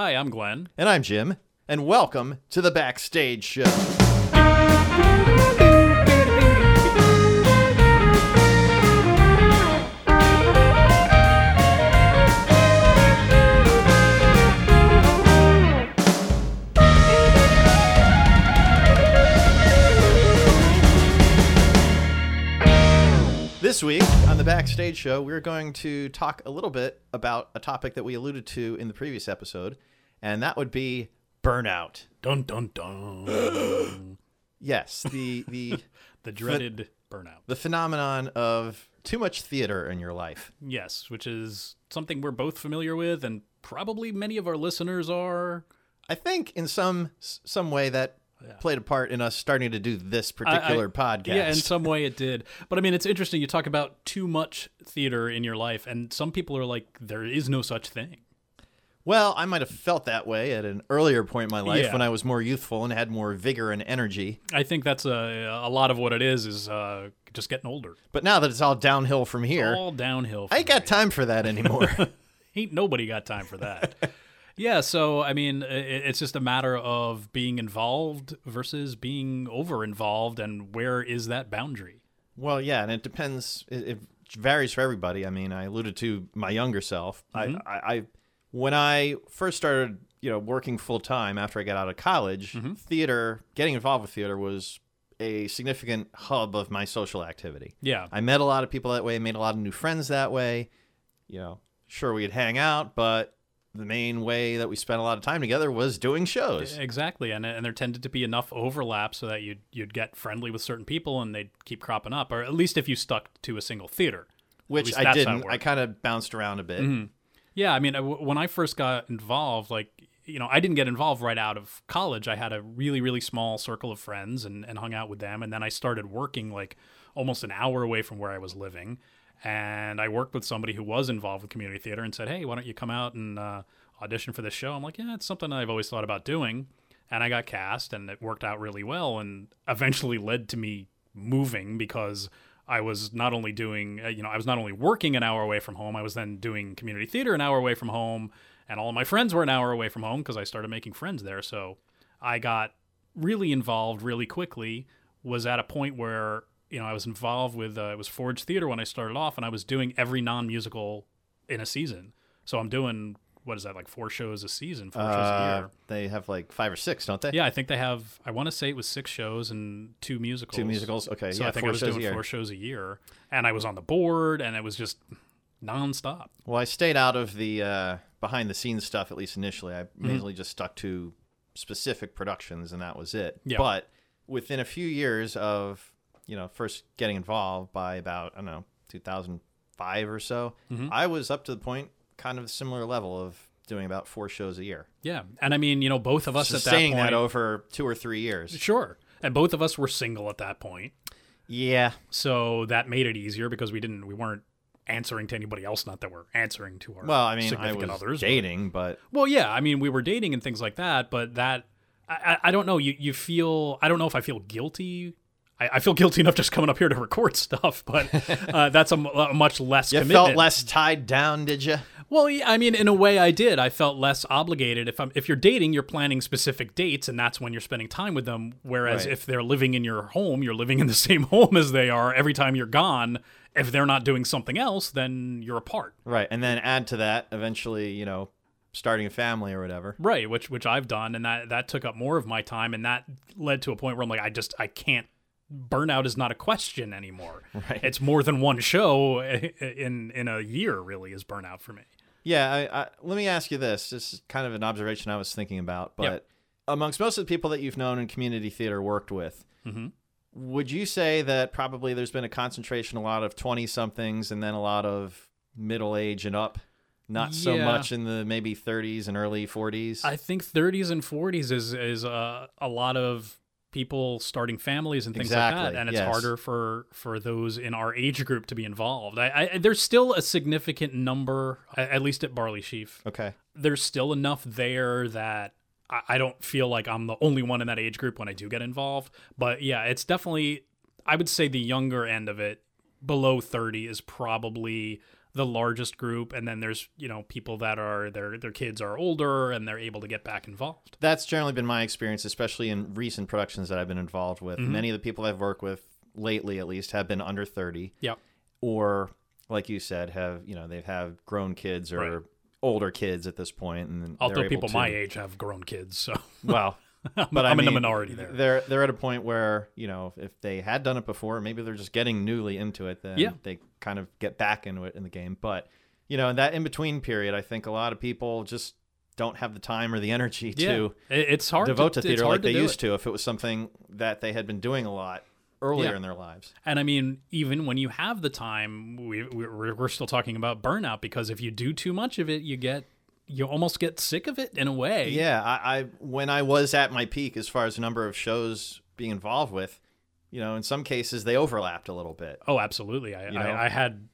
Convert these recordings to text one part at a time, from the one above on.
Hi, I'm Glen. And I'm Jim, and welcome to the Backstage Show. This week on the Backstage Show, we're going to talk a little bit about a topic that we alluded to in the previous episode, and that would be burnout. Dun dun dun. Yes, the the the dreaded burnout. the phenomenon of too much theater in your life. Yes, which is something we're both familiar with, and probably many of our listeners are. I think in some some way that played a part in us starting to do this particular I- podcast. Yeah, in some way it did. But I mean, it's interesting. You talk about too much theater in your life, and some people are like, there is no such thing. well, I might have felt that way at an earlier point in my life Yeah. when I was more youthful and had more vigor and energy. I think that's a, a lot of what it is, is uh, just getting older. But now that it's all downhill from here, All downhill. I ain't got time for that anymore. ain't nobody got time for that. yeah, so I mean, it's just a matter of being involved versus being over involved, and where is that boundary? Well, yeah, and it depends. It, varies for everybody. I mean, I alluded to my younger self. Mm-hmm. I, I, I, when I first started, you know, working full time after I got out of college, Mm-hmm. theater, getting involved with theater was a significant hub of my social activity. Yeah, I met a lot of people that way, made a lot of new friends that way. You know, sure we'd hang out, but the main way that we spent a lot of time together was doing shows. exactly, and and there tended to be enough overlap so that you'd you'd get friendly with certain people, and they'd keep cropping up, or at least if you stuck to a single theater. Which I didn't. I kind of bounced around a bit. Mm-hmm. Yeah, I mean, I- w- when I first got involved, like, you know, I didn't get involved right out of college. I had a really, really small circle of friends and, and hung out with them. And then I started working like almost an hour away from where I was living. And I worked with somebody who was involved with community theater and said, hey, why don't you come out and uh, audition for this show? I'm like, yeah, it's something I've always thought about doing. And I got cast and it worked out really well and eventually led to me moving because I was not only doing, uh, you know, I was not only working an hour away from home, I was then doing community theater an hour away from home, and all of my friends were an hour away from home because I started making friends there. So I got really involved really quickly. Was at a point where you know I was involved with uh, it was Forge Theater when I started off, and I was doing every non-musical in a season. So I'm doing what is that like four shows a season, four shows a Uh, year. they have like five or six, don't they? Yeah, I think they have. I want to say it was six shows and two musicals. Two musicals. Okay, So yeah, I think I was doing four shows a year, and I was on the board, and it was just nonstop. Well, I stayed out of the uh, behind the scenes stuff at least initially. I Mm-hmm. mainly just stuck to specific productions, and that was it. Yeah. But within a few years of you know first getting involved, by about I don't know 2005 or so, Mm-hmm. I was up to the point, kind of a similar level of doing about four shows a year, Yeah, and I mean, you know, both of us at that point. that over two or three years. Sure, and both of us were single at that point, Yeah, so that made it easier because we didn't, we weren't answering to anybody else. Not that we're answering to our well, I mean, I significant was others. dating, but Well, yeah, I mean, we were dating and things like that, but that I, I, I don't know. You you feel I don't know if I feel guilty. I, I feel guilty enough just coming up here to record stuff, but uh, that's a much less. you commitment. felt less tied down, did you? Well, yeah, I mean, in a way, I did. I felt less obligated. If I'm if you're dating, you're planning specific dates, and that's when you're spending time with them. Whereas Right. if they're living in your home, you're living in the same home as they are. Every time you're gone, if they're not doing something else, then you're apart. Right, and then add to that eventually, you know, starting a family or whatever. Right, which which I've done, and that that took up more of my time, and that led to a point where I'm like, I just I can't. Burnout is not a question anymore. Right. It's more than one show in in a year. Really, is burnout for me. Yeah, I, I, let me ask you this. This is kind of an observation I was thinking about, but Yep. amongst most of the people that you've known in community theater worked with, Mhm. would you say that probably there's been a concentration, a lot of 20 somethings and then a lot of middle age and up? Not so much in the maybe 30s and early 40s. I think 30s and 40s is is uh, a lot of people starting families and things like that, and it's yes. harder for for those in our age group to be involved. I, I there's still a significant number, at least at Barley Sheaf. okay. There's still enough there that I, I don't feel like I'm the only one in that age group when I do get involved. But yeah, it's definitely I would say the younger end of it, below 30, is probably the largest group, and then there's you know people that are their their kids are older and they're able to get back involved. That's generally been my experience, especially in recent productions that I've been involved with. Mm-hmm. Many of the people I've worked with lately, at least, have been under thirty, Yep. or like you said, have you know they have grown kids or Right. older kids at this point, and Although able people to- my age have grown kids, so well. but But I I'm in the minority there. They're they're at a point where you know if they had done it before, maybe they're just getting newly into it. Then Yeah. they kind of get back into it in the game. But you know, in that in between period, I think a lot of people just don't have the time or the energy yeah, to it's hard devote to, it's theater like they used it. to if it was something that they had been doing a lot earlier Yeah. in their lives. And I mean, even when you have the time, we, we're, we're still talking about burnout because if you do too much of it, you get you almost get sick of it in a way. Yeah, I, I when I was at my peak as far as the number of shows being involved with, you know, in some cases they overlapped a little bit. Oh, absolutely. I, You know? I, I had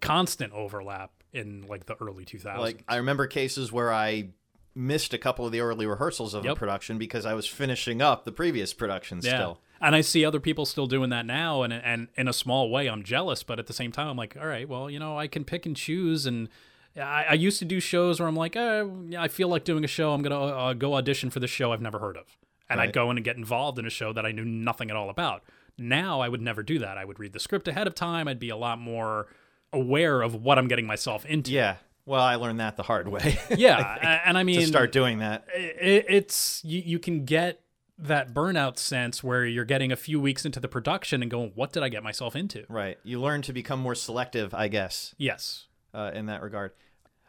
constant overlap in like the early 2000s. Like I remember cases where I missed a couple of the early rehearsals of a production because I was finishing up the previous production yeah. still. And I see other people still doing that now, and and in a small way, I'm jealous. But at the same time, I'm like, all right, well, you know, I can pick and choose. And I, I used to do shows where I'm like, uh, yeah, I feel like doing a show. I'm gonna uh, go audition for this show I've never heard of, and Right. I'd go in and get involved in a show that I knew nothing at all about. Now I would never do that. I would read the script ahead of time. I'd be a lot more aware of what I'm getting myself into. Yeah. Well, I learned that the hard way. Yeah, a- and I mean, to start doing that. it, it's you, you can get that burnout sense where you're getting a few weeks into the production and going, "What did I get myself into?" Right. You learn to become more selective, I guess, Yes. uh, in that regard.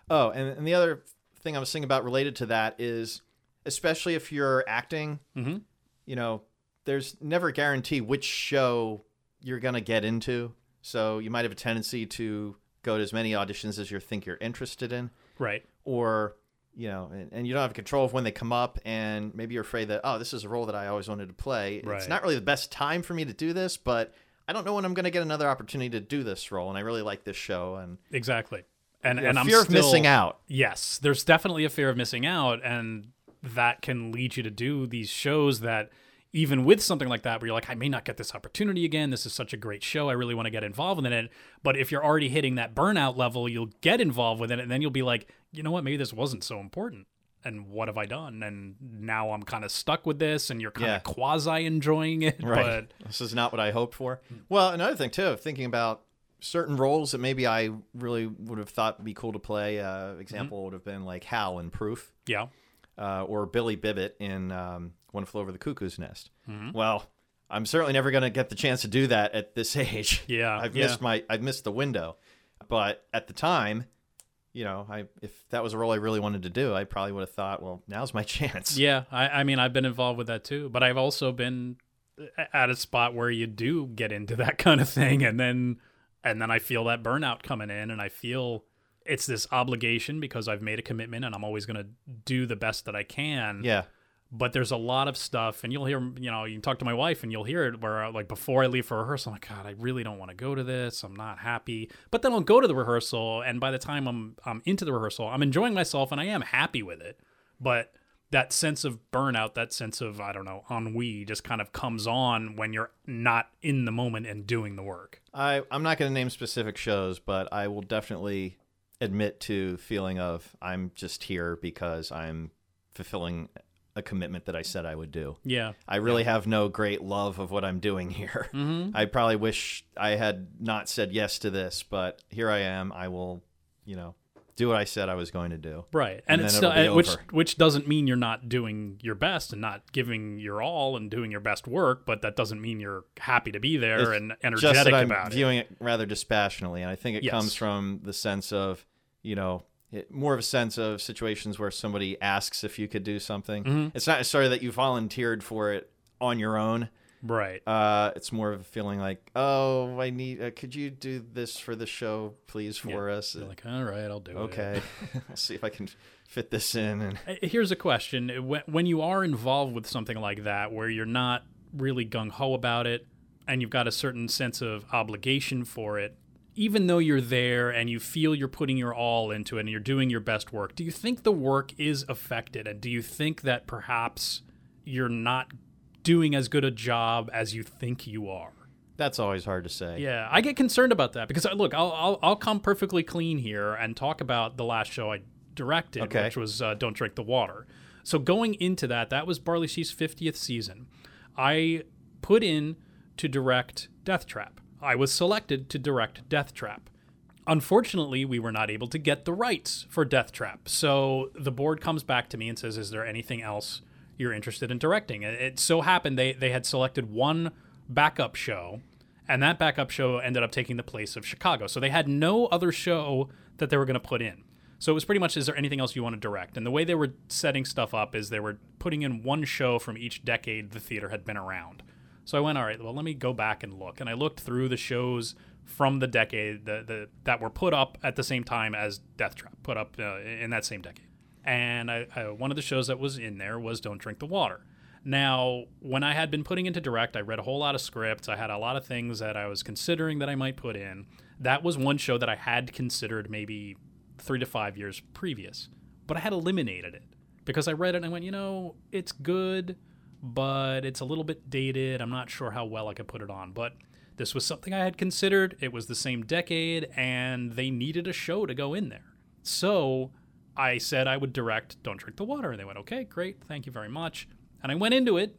Oh, and, and the other thing I was thinking about related to that is, especially if you're acting, Mhm. you know, there's never a guarantee which show you're going to get into. So you might have a tendency to go to as many auditions as you think you're interested in. Right. or you know and, and you don't have control of when they come up and maybe you're afraid that oh this is a role that i always wanted to play it's not really the best time for me to do this but i don't know when i'm going to get another opportunity to do this role and i really like this show and Exactly. And and I'm fear of missing out Yes, there's definitely a fear of missing out, and that can lead you to do these shows that. Even with something like that, where you're like, I may not get this opportunity again. This is such a great show. I really want to get involved in it. But if you're already hitting that burnout level, you'll get involved with it, and then you'll be like, you know what? Maybe this wasn't so important. And what have I done? And now I'm kind of stuck with this, and you're kind Yeah. of quasi enjoying it. right But this is not what i hoped for well another thing too thinking about certain roles that maybe i really would have thought would be cool to play uh, example would have been like hal in proof yeah, uh, or Billy Bibbit in um, One Flew Over the Cuckoo's Nest. Mm-hmm. Well, I'm certainly never going to get the chance to do that at this age. Yeah, I've yeah. missed my I've missed the window. But at the time, you know, I if that was a role I really wanted to do, I probably would have thought, well, now's my chance. Yeah, I, I mean, I've been involved with that too, but I've also been at a spot where you do get into that kind of thing, and then and then I feel that burnout coming in, and I feel it's this obligation because I've made a commitment, and I'm always going to do the best that I can. Yeah. But there's a lot of stuff, and you'll hear, you know, you can talk to my wife, and you'll hear it where, like, before I leave for rehearsal, I'm like, God, I really don't want to go to this. I'm not happy. But then I'll go to the rehearsal, and by the time I'm I'm into the rehearsal, I'm enjoying myself, and I am happy with it. But that sense of burnout, that sense of I don't know ennui, just kind of comes on when you're not in the moment and doing the work. I I'm not going to name specific shows, but I will definitely admit to feeling of I'm just here because I'm fulfilling a commitment that I said I would do. Yeah, I really have no great love of what I'm doing here. Mm-hmm. I probably wish I had not said yes to this, but here I am. I will, you know, do what I said I was going to do. Right, And and, it's still which which doesn't mean you're not doing your best and not giving your all and doing your best work, but that doesn't mean you're happy to be there It's and Just energetic that I'm about it. viewing it rather dispassionately, and I think it Yes. comes from the sense of, you know, it, more of a sense of situations where somebody asks if you could do something. Mm-hmm. It's not necessarily that you volunteered for it on your own. Right. Uh, it's more of a feeling like, oh, I need. Uh, could you do this for the show, please, for us? You're like, all right, I'll do it. okay, I'll see if I can fit this in. And Uh, Here's a question: when when you are involved with something like that, where you're not really gung ho about it, and you've got a certain sense of obligation for it, even though you're there and you feel you're putting your all into it and you're doing your best work, do you think the work is affected? And do you think that perhaps you're not doing as good a job as you think you are? That's always hard to say. Yeah, I get concerned about that because uh, look, I'll I'll, I'll come perfectly clean here and talk about the last show I directed, Okay. which was uh, "Don't Drink the Water." So going into that, that was Barley Sheaf's 50th season. I put in to direct Death Trap. I was selected to direct Death Trap. Unfortunately, we were not able to get the rights for Death Trap. So the board comes back to me and says, Is there anything else you're interested in directing? It, it so happened they, they had selected one backup show, and that backup show ended up taking the place of Chicago. So they had no other show that they were going to put in. So it was pretty much, Is there anything else you want to direct? And the way they were setting stuff up is they were putting in one show from each decade the theater had been around. So I went, all right, well, let me go back and look. And I looked through the shows from the decade the, that were put up at the same time as Death Trap, put up uh, in that same decade. And I, I, one of the shows that was in there was Don't Drink the Water. Now, when I had been putting into direct, I read a whole lot of scripts. I had a lot of things that I was considering that I might put in. That was one show that I had considered maybe three to five years previous, but I had eliminated it because I read it and I went, you know, it's good, but it's a little bit dated. I'm not sure how well I could put it on, but this was something I had considered. It was the same decade, and they needed a show to go in there. So I said I would direct Don't Drink the Water. And they went, okay, great. Thank you very much. And I went into it,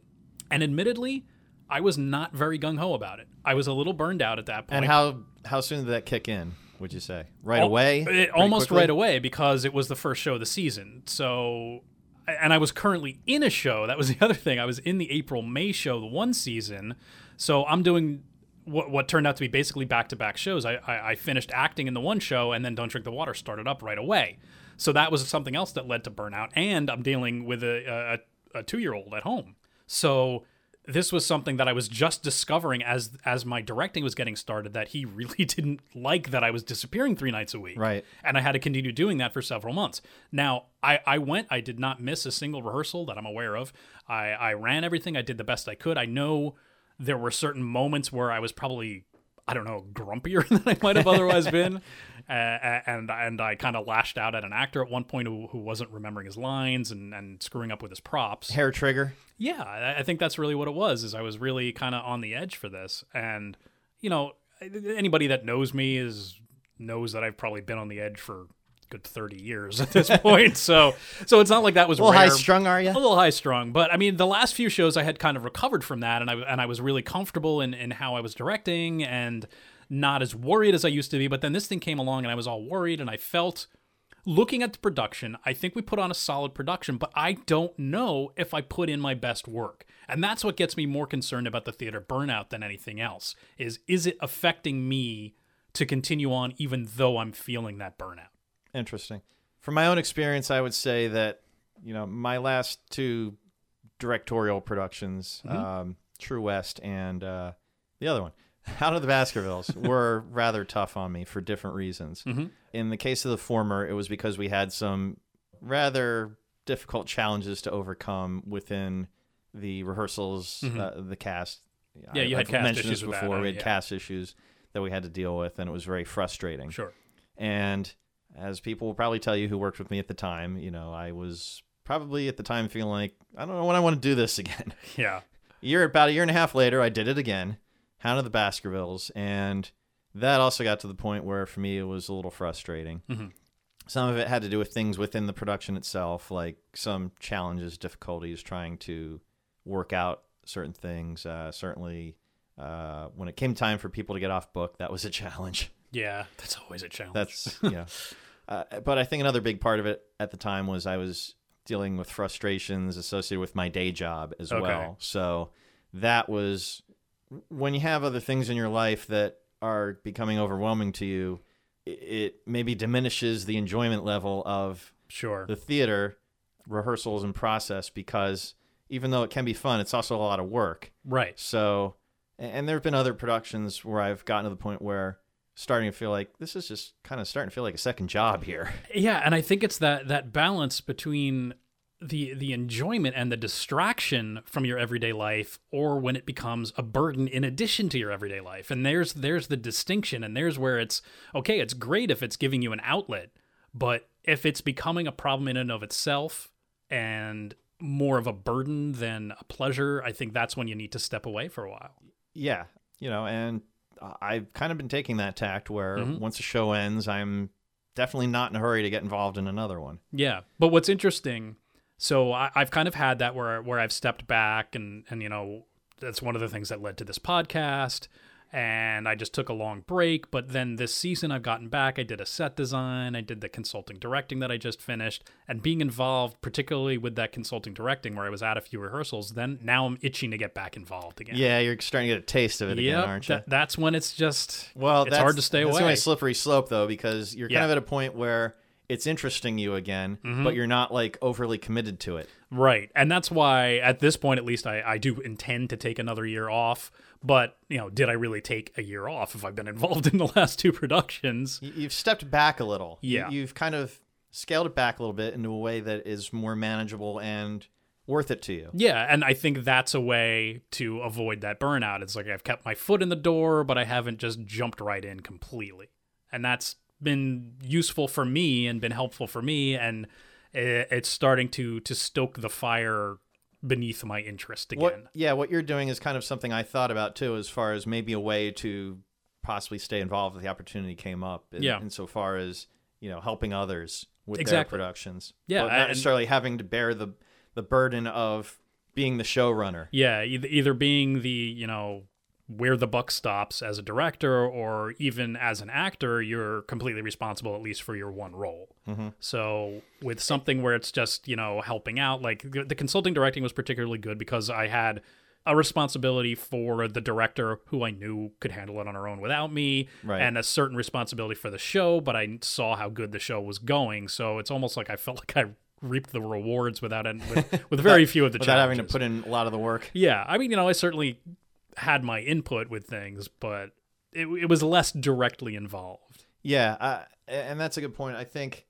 and admittedly, I was not very gung ho about it. I was a little burned out at that point. And how how soon did that kick in? Would you say right Al- away? Eh, it, almost quickly? right away because it was the first show of the season. So, and I was currently in a show. That was the other thing. I was in the April May show, the one season. So I'm doing what what turned out to be basically back to back shows. I, I I finished acting in the one show, and then Don't Drink the Water started up right away. So that was something else that led to burnout. And I'm dealing with a a, a two year old at home. So this was something that I was just discovering as as my directing was getting started that he really didn't like that I was disappearing three nights a week. Right. And I had to continue doing that for several months. Now, I, I went, I did not miss a single rehearsal that I'm aware of. I, I ran everything, I did the best I could. I know there were certain moments where I was probably, I don't know, grumpier than I might have otherwise been. Uh, and and I kind of lashed out at an actor at one point who, who wasn't remembering his lines and, and screwing up with his props. hair trigger. Yeah, I- I think that's really what it was. Is I was really kind of on the edge for this, and you know, anybody that knows me is knows that I've probably been on the edge for good thirty years at this point. so, so it's not like that was A little rare. high strung, are you? A little high strung, but I mean, the last few shows I had kind of recovered from that, and I and I was really comfortable in in how I was directing and not as worried as I used to be. But then this thing came along, and I was all worried, and I felt looking at the production, I think we put on a solid production, but I don't know if I put in my best work. And that's what gets me more concerned about the theater burnout than anything else. Is is it affecting me to continue on even though I'm feeling that burnout? Interesting. From my own experience, I would say that you know my last two directorial productions, Mm-hmm. um, True West and uh, the other one, Hound of the Baskervilles, were rather tough on me for different reasons. Mhm. In the case of the former, it was because we had some rather difficult challenges to overcome within the rehearsals, uh, the cast. Mm-hmm. Yeah, you had I've cast mentioned issues this that, before. uh, we had yeah. cast issues that we had to deal with, and it was very frustrating. Sure. And as people will probably tell you who worked with me at the time, you know, I was probably at the time feeling like, I don't know when I want to do this again. Yeah. a year, about a year and a half later, I did it again, Hound of the Baskervilles. And that also got to the point where for me it was a little frustrating. Mhm. Some of it had to do with things within the production itself, like some challenges, difficulties trying to work out certain things. Uh, certainly, uh, when it came time for people to get off book, that was a challenge. Yeah. That's always a challenge. That's yeah. Uh, but I think another big part of it at the time was I was dealing with frustrations associated with my day job as Okay. well. So that was when you have other things in your life that are becoming overwhelming to you, it maybe diminishes the enjoyment level of sure. the theater rehearsals and process because even though it can be fun, it's also a lot of work. Right. So, and there have been other productions where I've gotten to the point where starting to feel like this is just kind of starting to feel like a second job here. Yeah, and I think it's that that balance between the the enjoyment and the distraction from your everyday life or when it becomes a burden in addition to your everyday life. And there's there's the distinction and there's where it's okay, it's great if it's giving you an outlet, but if it's becoming a problem in and of itself and more of a burden than a pleasure, I think that's when you need to step away for a while. Yeah. you know, and I've kind of been taking that tact where Mhm. once a show ends, I'm definitely not in a hurry to get involved in another one. Yeah, but what's interesting, so I, I've kind of had that where where I've stepped back, and and you know that's one of the things that led to this podcast. And I just took a long break, but then this season I've gotten back. I did a set design, I did the consulting directing that I just finished, and being involved, particularly with that consulting directing where I was at a few rehearsals. Then now I'm itching to get back involved again. Yeah, you're starting to get a taste of it again, aren't you? that- that's when it's just Well, it's that's, hard to stay that's away. gonna a slippery slope though, because you're kind Yeah. of at a point where it's interesting you again, Mm-hmm. but you're not like overly committed to it. Right. And that's why, at this point, at least, I, I do intend to take another year off. But, you know, did I really take a year off if I've been involved in the last two productions? You've stepped back a little. Yeah. you've kind of scaled it back a little bit into a way that is more manageable and worth it to you. Yeah. And I think that's a way to avoid that burnout. It's like I've kept my foot in the door, but I haven't just jumped right in completely. And that's been useful for me and been helpful for me. And it's starting to, to stoke the fire beneath my interest again. What, yeah, what you're doing is kind of something I thought about too, as far as maybe a way to possibly stay involved if the opportunity came up. In, Yeah. Insofar as you know, helping others with Exactly. their productions. Yeah, but not necessarily having to bear the the burden of being the showrunner. Yeah, either, either being the, you know, where the buck stops as a director or even as an actor, you're completely responsible at least for your one role. Mm-hmm. So with something where it's just, you know, helping out, like the consulting directing was particularly good because I had a responsibility for the director who I knew could handle it on her own without me Right. and a certain responsibility for the show, but I saw how good the show was going. So it's almost like I felt like I reaped the rewards without with, with very few of the Without having to put in a lot of the work. Yeah, I mean, you know, I certainly had my input with things, but it, it was less directly involved. Yeah, uh, and that's a good point. I think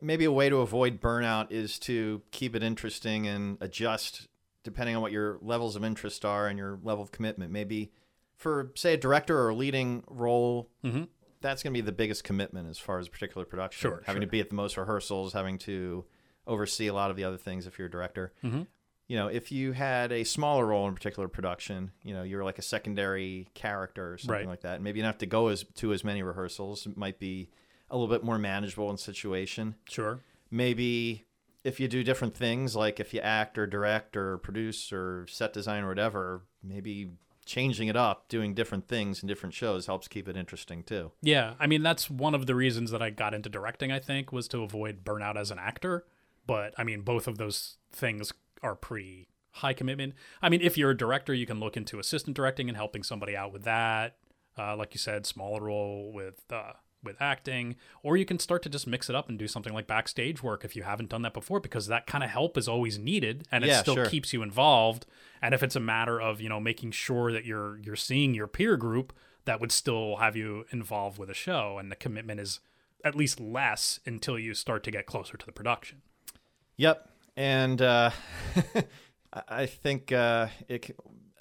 maybe a way to avoid burnout is to keep it interesting and adjust depending on what your levels of interest are and your level of commitment. Maybe for say a director or a leading role, Mhm. that's going to be the biggest commitment as far as a particular production. Sure, having sure. to be at the most rehearsals, having to oversee a lot of the other things if you're a director. Mhm. You know, if you had a smaller role in a particular production, you know, you're like a secondary character or something Right. like that. Maybe you don't have to go as to as many rehearsals. It might be a little bit more manageable in situation. Sure. Maybe if you do different things, like if you act or direct or produce or set design or whatever, maybe changing it up, doing different things in different shows helps keep it interesting too. Yeah, I mean, that's one of the reasons that I got into directing, I think, was to avoid burnout as an actor. But I mean, both of those things are pretty high commitment. I mean, if you're a director, you can look into assistant directing and helping somebody out with that. Uh, like you said, smaller role with uh, with acting, or you can start to just mix it up and do something like backstage work if you haven't done that before, because that kind of help is always needed, and it Yeah, still sure. keeps you involved. And if it's a matter of you know making sure that you're you're seeing your peer group, that would still have you involved with a show, and the commitment is at least less until you start to get closer to the production. Yep, and uh, I- think uh, it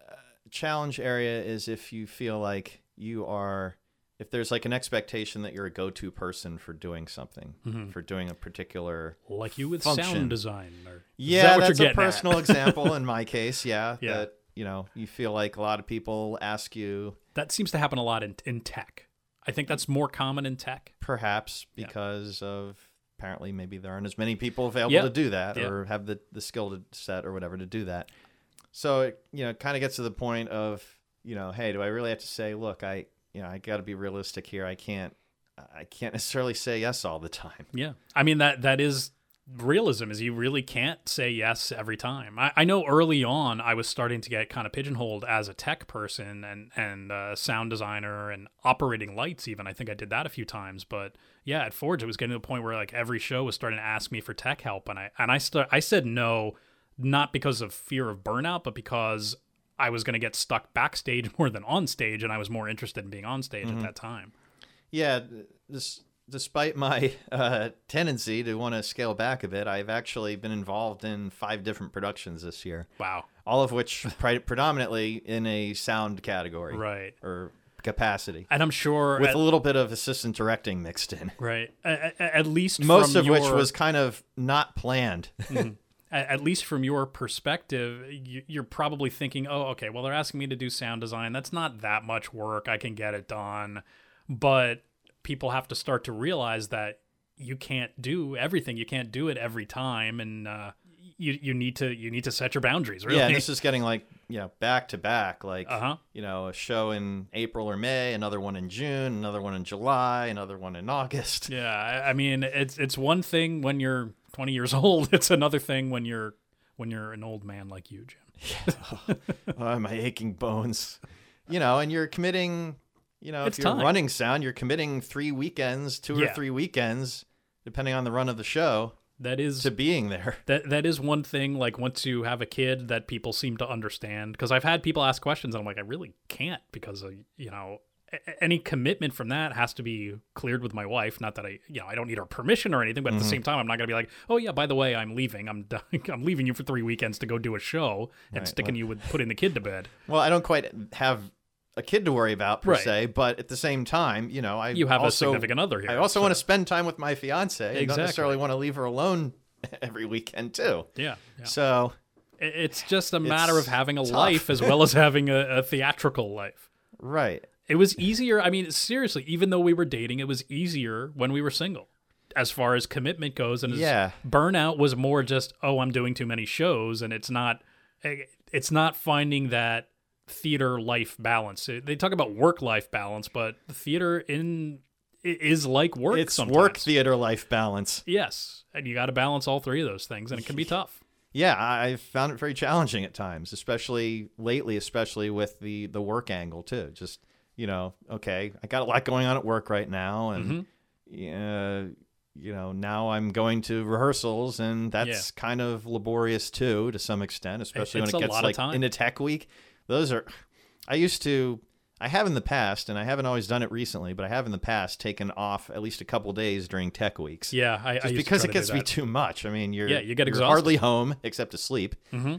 uh, challenge area is if you feel like you are if there's like an expectation that you're a go-to person for doing something for doing a particular Like you with Function. sound design. Or, yeah that that's a personal example in my case yeah, Yeah. that you know you feel like a lot of people ask you That seems to happen a lot in, in tech. I think that's more common in tech. perhaps Yeah. because of apparently maybe there aren't as many people available Yeah. to do that Yeah. or have the, the skill to set or whatever to do that so it you know kind of gets to the point of you know hey do i really have to say look i you know i got to be realistic here i can't i can't necessarily say yes all the time Yeah. I mean that that is realism is you really can't say yes every time. I, I know early on I was starting to get kind of pigeonholed as a tech person and and uh, sound designer and operating lights even. I think I did that a few times, but yeah, at Forge it was getting to the point where like every show was starting to ask me for tech help and I and I st- I said no not because of fear of burnout, but because I was going to get stuck backstage more than on stage and I was more interested in being on stage at that time. yeah this despite my uh, tendency to want to scale back a bit i've actually been involved in five different productions this year Wow. all of which pre- predominantly in a sound category Right. or capacity And I'm sure with at- a little bit of assistant directing mixed in Right. A- a- at least most of which was kind of not planned Mhm. at, at least from your perspective, you're probably thinking, oh, okay, well, they're asking me to do sound design. That's not that much work. I can get it done. But people have to start to realize that you can't do everything. You can't do it every time, and uh, you you need to you need to set your boundaries. Really. Yeah, and this is getting like you know back to back, like Uh-huh. you know a show in April or May, another one in June, another one in July, another one in August. Yeah, I, I mean, it's it's one thing when you're 20 years old. It's another thing when you're when you're an old man like you, Jim. oh, my aching bones. You know, and you're committing. You know, It's if you're time. running sound, you're committing three weekends, two Yeah. or three weekends, depending on the run of the show, That is to being there. that that is one thing. Like once you have a kid, that people seem to understand. Because I've had people ask questions, and I'm like, I really can't because of, you know. Any commitment from that has to be cleared with my wife. Not that I, you know, I don't need her permission or anything, but at Mm-hmm. the same time, I'm not gonna be like, oh yeah, by the way, I'm leaving. I'm done. I'm leaving you for three weekends to go do a show and Right, sticking you with putting the kid to bed. Well, I don't quite have a kid to worry about per Right. se, but at the same time, you know, I You have also, a significant other here. I also so- want to spend time with my fiance. and don't Exactly. necessarily want to leave her alone every weekend too. yeah, yeah. So It's just a matter of having a tough. life as well as having a, a theatrical life. right, It was easier. I mean, seriously, even though we were dating, it was easier when we were single as far as commitment goes. And as Yeah. burnout was more just, oh, I'm doing too many shows. And it's not, eh, it's not finding that theater life balance. They talk about work life balance, but the theater in is like work it's sometimes. work theater life balance. Yes. And you got to balance all three of those things, and it can be tough. Yeah, I I've found it very challenging at times, especially lately, especially with the the work angle too. Just you know, okay, I got a lot going on at work right now, and Mm-hmm. uh, you know, now I'm going to rehearsals, and that's kind of laborious too, to some extent, especially it's when it gets lot of like into tech week. Those are, I used to. I have in the past, and I haven't always done it recently, but I have in the past taken off at least a couple days during tech weeks. Yeah. I, I Just to because it gets to be that. too much. I mean, you're Yeah, you get you're exhausted. hardly home except to sleep. Mm-hmm.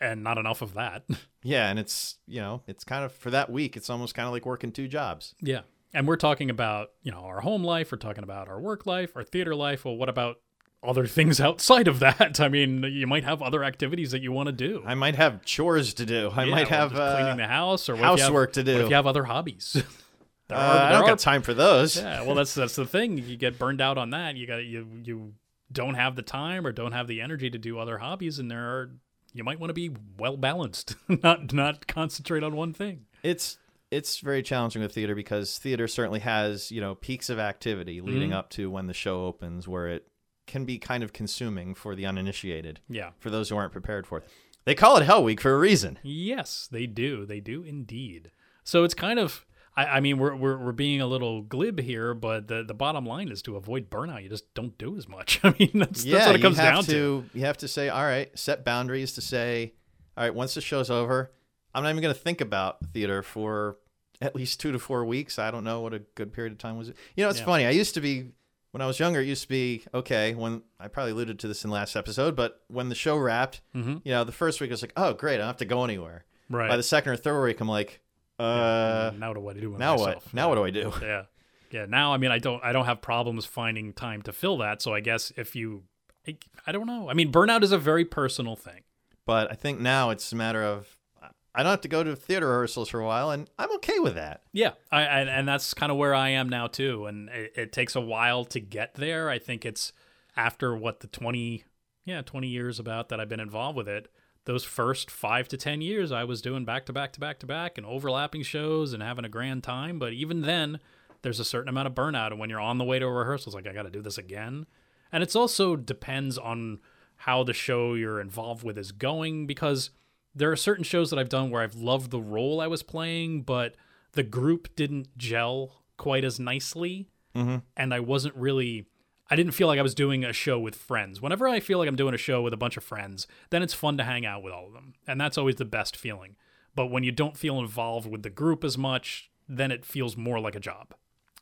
and not enough of that. Yeah, and it's you know it's kind of for that week. It's almost kind of like working two jobs. Yeah. And we're talking about, you know, our home life, we're talking about our work life, our theater life. Well, what about other things outside of that? I mean, you might have other activities that you want to do. I might have chores to do. I Yeah, might have uh, cleaning the house or have- housework to do. if you have other hobbies? there Uh, are, I don't are- got time for those. Yeah, well that's that's the thing. You get burned out on that. You got you you don't have the time or don't have the energy to do other hobbies and there are you might want to be well balanced, not not concentrate on one thing. It's it's very challenging with theater because theater certainly has you know peaks of activity leading Mm-hmm. up to when the show opens, where it can be kind of consuming for the uninitiated, Yeah. for those who aren't prepared for it. They call it Hell Week for a reason. Yes, they do. They do indeed. So it's kind of I, I mean we're, we're we're being a little glib here, but the the bottom line is to avoid burnout. You just don't do as much. I mean that's yeah, that's what it comes you have down to, to. You have to say, all right, set boundaries to say, all right, once the show's over, I'm not even going to think about theater for at least two to four weeks. I don't know what a good period of time was. You know, it's Yeah. funny. I used to be when I was younger. It used to be okay. When I probably alluded to this in last episode, but when the show wrapped, Mhm. you know, the first week I was like, oh, great, I don't have to go anywhere. Right. By the second or third week, I'm like, uh, now what do I do with now myself? what? Now what do I do? yeah yeah now i mean i don't i don't have problems finding time to fill that so i guess if you I, I don't know i mean burnout is a very personal thing But I think now it's a matter of I don't have to go to theater rehearsals for a while, and I'm okay with that. yeah i, and that's kind of where i am now too and it, it takes a while to get there i think it's after what the 20 yeah 20 years about that i've been involved with it those first five to ten years i was doing back to back to back to back and overlapping shows and having a grand time but even then there's a certain amount of burnout and when you're on the way to a rehearsal it's like i gotta do this again and it's also depends on how the show you're involved with is going because there are certain shows that i've done where i've loved the role i was playing but the group didn't gel quite as nicely and i wasn't really I didn't feel like I was doing a show with friends. Whenever I feel like I'm doing a show with a bunch of friends, then it's fun to hang out with all of them. And that's always the best feeling. But when you don't feel involved with the group as much, then it feels more like a job.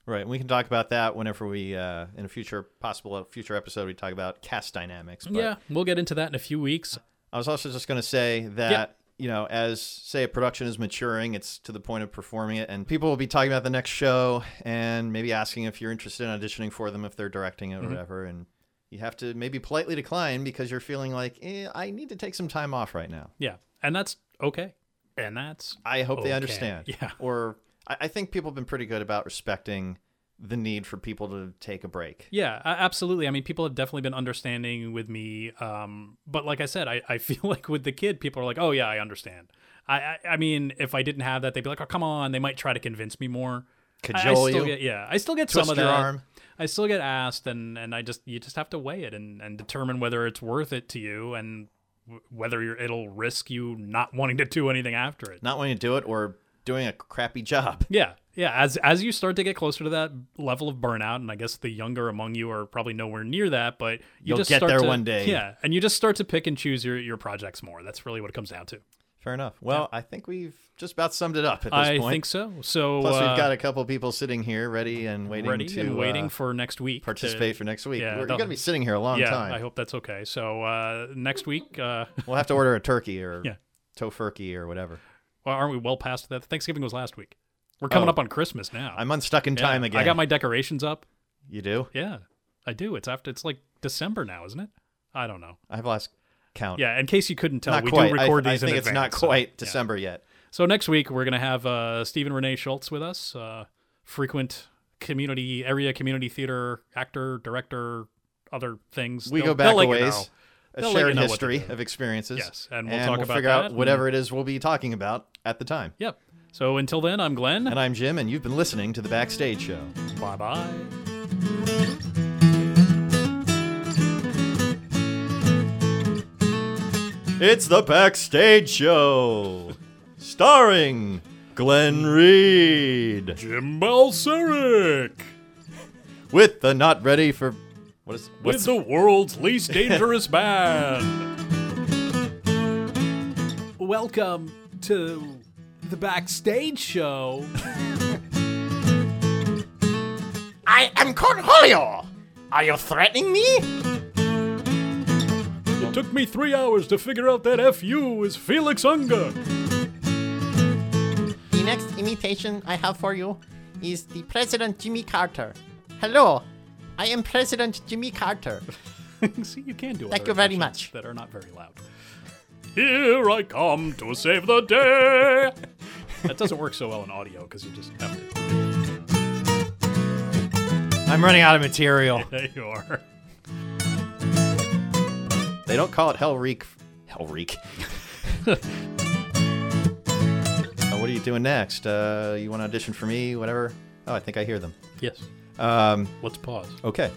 Right. and We can talk about that whenever we, uh, in a future possible future episode, we talk about cast dynamics. But yeah, we'll get into that in a few weeks. I was also just going to say that you know, as say a production is maturing, it's to the point of performing it, and people will be talking about the next show and maybe asking if you're interested in auditioning for them if they're directing it or whatever. And you have to maybe politely decline because you're feeling like eh, I need to take some time off right now. Yeah, and that's okay, and that's I hope they understand. yeah. Or I, I think people have been pretty good about respecting the need for people to take a break. Yeah, absolutely. I mean, people have definitely been understanding with me. Um, but like I said, I, I feel like with the kid, people are like, oh, yeah, I understand. I, I, I mean, if I didn't have that, they'd be like, oh, come on. They might try to convince me more. I- I, still you, get, yeah, I still get twist some of that. arm. I still get asked, and, and I just you just have to weigh it and, and determine whether it's worth it to you and w- whether you're, it'll risk you not wanting to do anything after it. Not wanting to do it or doing a crappy job. Yeah, yeah. As as you start to get closer to that level of burnout, and I guess the younger among you are probably nowhere near that, but you You'll just get there to- one day. Yeah, and you just start to pick and choose your your projects more. That's really what it comes down to. Fair enough. Well, I think we've just about summed it up at this I point. I think so. So Plus, uh, we've got a couple people sitting here ready and waiting ready to and waiting uh, for next week. to- participate for next week. yeah, We're, going to be sitting here a long yeah, time. I hope that's okay. So uh, next week, uh, We'll have to order a turkey or Yeah. tofurkey or whatever. well, aren't we well past that? Thanksgiving was last week. We're coming Oh. up on Christmas now. I'm unstuck in Yeah, time again. I got my decorations up. You do? Yeah, I do. It's after. It's like December now, isn't it? I don't know. I've lost count. Yeah, in case you couldn't tell, not we quite. do record I, these I in think it's not advance, so, quite yeah. December yet. So next week we're gonna have uh, Stephen Renee Schultz with us, uh, frequent community area community theater actor, director, other things. We They'll- go back a let you know. A They'll you shared know history of experiences. Yes, and we'll and talk we'll about figure that out whatever it is we'll be talking about at the time. Yep. So until then, I'm Glen. And I'm Jim, and you've been listening to the Backstage Show. Bye bye. It's the Backstage Show, starring Glen Reed Jim Balseric with the not ready for what is with the world's least dangerous band. Welcome to the backstage show. I am Cornholio. Are you threatening me? It took me three hours to figure out that FU is Felix Unger. The next imitation I have for you is the President Jimmy Carter. Hello, I am President Jimmy Carter. See, you can do it. Thank you very much. That are not very loud. Here I come to save the day. That doesn't work so well in audio because you just have to. I'm running out of material. There you are. They don't call it Hellreek. Hellreek. uh, what are you doing next? Uh, you want to audition for me? Whatever. Oh, I think I hear them. Yes. Um, Let's pause. okay.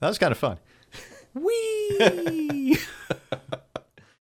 That was kind of fun. Wee.